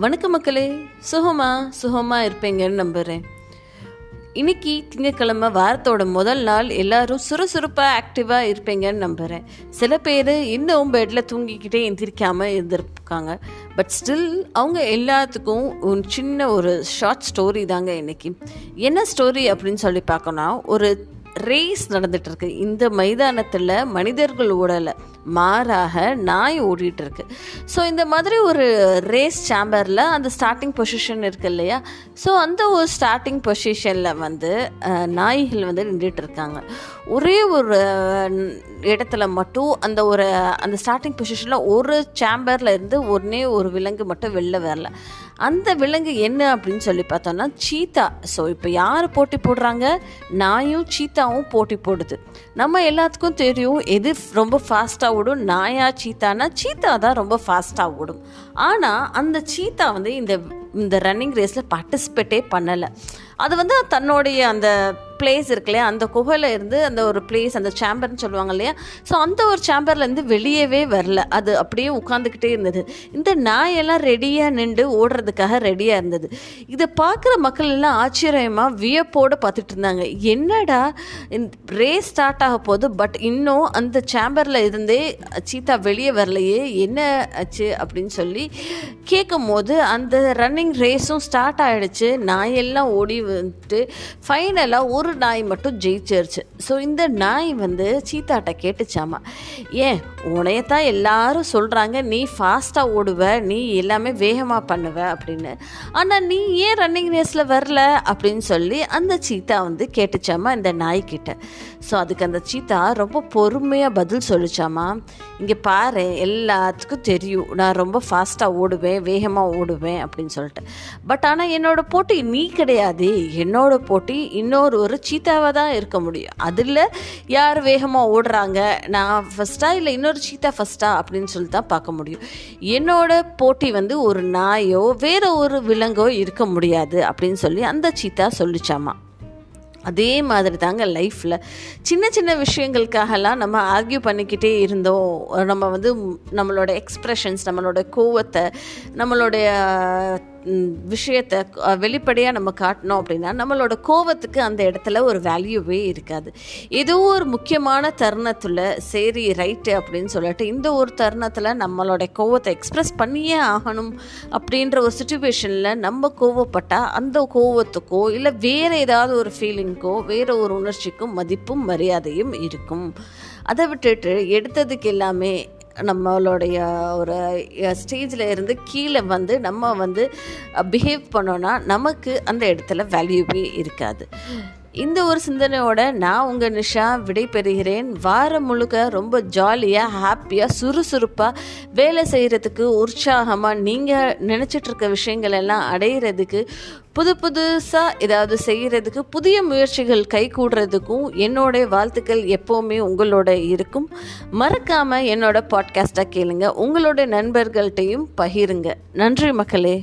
வணக்கம் மக்களே. சுகமா சுகமா இருப்பீங்கன்னு நம்புகிறேன் இன்னைக்கு திங்கக்கிழமை வாரத்தோட முதல் நாள். எல்லாரும் சுறுசுறுப்பாக ஆக்டிவாக இருப்பீங்கன்னு நம்புகிறேன் சில பேர் இன்னும் பெட்டில் தூங்கிக்கிட்டே எந்திரிக்காமல் இருந்திருக்காங்க. பட் ஸ்டில் அவங்க எல்லாத்துக்கும் ஒரு சின்ன ஒரு ஷார்ட் ஸ்டோரி தாங்க இன்னைக்கு. என்ன ஸ்டோரி அப்படின்னு சொல்லி பார்க்கணும் ஒரு ரேஸ் நடந்துட்டு இருக்கு இந்த மைதானத்தில் மனிதர்கள் ஓடலை. மாறாக நாய் ஓடிட்டு இருக்கு ஸோ இந்த மாதிரி ஒரு ரேஸ் சேம்பரில் அந்த ஸ்டார்டிங் பொசிஷன் இருக்கு இல்லையா? ஸோ அந்த ஒரு ஸ்டார்டிங் பொசிஷனில் வந்து நாய்கள் வந்து நின்றுட்டு இருக்காங்க ஒரே ஒரு இடத்துல மட்டும் அந்த ஒரு அந்த ஸ்டார்டிங் பொசிஷனில் ஒரு சேம்பரில் இருந்து ஒன்றே ஒரு விலங்கு மட்டும் வெளில வரல. அந்த விலங்கு என்ன அப்படின்னு சொல்லி பார்த்தோம்னா சீத்தா ஸோ இப்போ யார் போட்டி போடுறாங்க? நாயும் சீத்தாவும் போட்டி போடுது. நம்ம எல்லாத்துக்கும் தெரியும் எது ரொம்ப ஃபாஸ்ட்டாக ஓடும்? நாயா சீத்தானா சீத்தா தான் ரொம்ப ஃபாஸ்ட்டாக ஓடும். ஆனால் அந்த சீத்தா வந்து இந்த இந்த ரன்னிங் ரேஸில் பார்ட்டிசிபேட்டே பண்ணலை. அது வந்து தன்னுடைய அந்த பிளேஸ் இருக்கு இல்லையா? அந்த குகையில் இருந்து அந்த ஒரு பிளேஸ் அந்த சேம்பர்னு சொல்லுவாங்க இல்லையா? ஸோ அந்த ஒரு சேம்பர்லேருந்து வெளியவே வரல. அது அப்படியே உட்காந்துக்கிட்டே இருந்தது. இந்த நாயெல்லாம் ரெடியாக நின்று ஓடுறதுக்காக ரெடியாக இருந்தது. இதை பார்க்குற மக்கள் எல்லாம் ஆச்சரியமாக வியப்போடு பார்த்துட்டு இருந்தாங்க. என்னடா ரேஸ் ஸ்டார்ட் ஆக போகுது பட் இன்னும் அந்த சேம்பரில் இருந்தே சீதா வெளியே வரலையே என்ன ஆச்சு அப்படின்னு சொல்லி கேட்கும் போது அந்த ரன்னிங் ரேஸும் ஸ்டார்ட் ஆகிடுச்சு நாயெல்லாம் ஓடி வந்துட்டு ஃபைனலாக ஒரு நாய் மட்டும் ஜெயிச்சிருச்சு. ஸோ இந்த நாய் வந்து சீத்தாட்ட கேட்டுச்சாமா ஏன் உனையத்தான் எல்லாரும் சொல்கிறாங்க நீ ஃபாஸ்ட்டாக ஓடுவ நீ எல்லாமே வேகமாக பண்ணுவ அப்படின்னு. ஆனால் நீ ஏன் ரன்னிங் ரேஸில் வரல அப்படின்னு சொல்லி அந்த சீத்தா வந்து கேட்டுச்சாமா இந்த நாய்க்கிட்ட ஸோ அதுக்கு அந்த சீத்தா ரொம்ப பொறுமையாக பதில் சொல்லிச்சாமா இங்கே பாரு எல்லாத்துக்கும் தெரியும் நான் ரொம்ப ஃபாஸ்ட்டாக ஓடுவேன் வேகமாக ஓடுவேன் அப்படின்னு சொல்லிட்டு. பட் ஆனால் என்னோட போட்டி நீ கிடையாது என்னோட போட்டி இன்னொரு ஒரு சீத்தாவாக தான் இருக்க முடியும். அதில் யார் வேகமாக ஓடுறாங்க? நான் ஃபஸ்ட்டாக இல்லை இன்னொரு சீத்தா ஃபஸ்ட்டா அப்படின்னு சொல்லி தான் பார்க்க முடியும். என்னோட போட்டி வந்து ஒரு நாயோ வேறு ஒரு விலங்கோ இருக்க முடியாது அப்படின்னு சொல்லி அந்த சீத்தா சொல்லிச்சாமா. அதே மாதிரி தாங்க லைஃப்பில் சின்ன சின்ன விஷயங்களுக்காகலாம் நம்ம ஆர்கியூ பண்ணிக்கிட்டே இருந்தோம். நம்ம வந்து நம்மளோட எக்ஸ்ப்ரெஷன்ஸ் நம்மளோட கோவத்தை நம்மளுடைய விஷயத்தை வெளிப்படையாக நம்ம காட்டினோம் அப்படின்னா நம்மளோட கோவத்துக்கு அந்த இடத்துல ஒரு வேல்யூவே இருக்காது. ஏதோ ஒரு முக்கியமான தருணத்தில் சரி ரைட்டு அப்படின்னு சொல்லிட்டு இந்த ஒரு தருணத்தில் நம்மளோட கோவத்தை எக்ஸ்ப்ரெஸ் பண்ணியே ஆகணும் அப்படின்ற ஒரு சுச்சுவேஷனில் நம்ம கோவப்பட்டால் அந்த கோவத்துக்கோ இல்லை வேறு ஏதாவது ஒரு ஃபீலிங்க்கோ வேறு ஒரு உணர்ச்சிக்கும் மதிப்பும் மரியாதையும் இருக்கும். அதை விட்டுட்டு எடுத்ததுக்கு எல்லாமே நம்மளுடைய ஒரு ஸ்டேஜில் இருந்து கீழே வந்து நம்ம வந்து பிஹேவ் பண்ணோன்னா நமக்கு அந்த இடத்துல வேல்யூவே இருக்காது. இந்த ஒரு சிந்தனையோட நான் உங்கள் நிஷா விடை பெறுகிறேன். வாரம் முழுக்க ரொம்ப ஜாலியாக ஹாப்பியாக சுறுசுறுப்பாக வேலை செய்கிறதுக்கு உற்சாகமாக நீங்கள் நினச்சிட்ருக்க விஷயங்கள் எல்லாம் அடையிறதுக்கு புது புதுசாக ஏதாவது செய்கிறதுக்கு புதிய முயற்சிகள் கை கூடுறதுக்கும் என்னோட வாழ்த்துக்கள் எப்போவுமே உங்களோட இருக்கும். மறக்காமல் என்னோட பாட்காஸ்ட்டாக கேளுங்க. உங்களோட நண்பர்கள்ட்டையும் பகிருங்க. நன்றி மக்களே.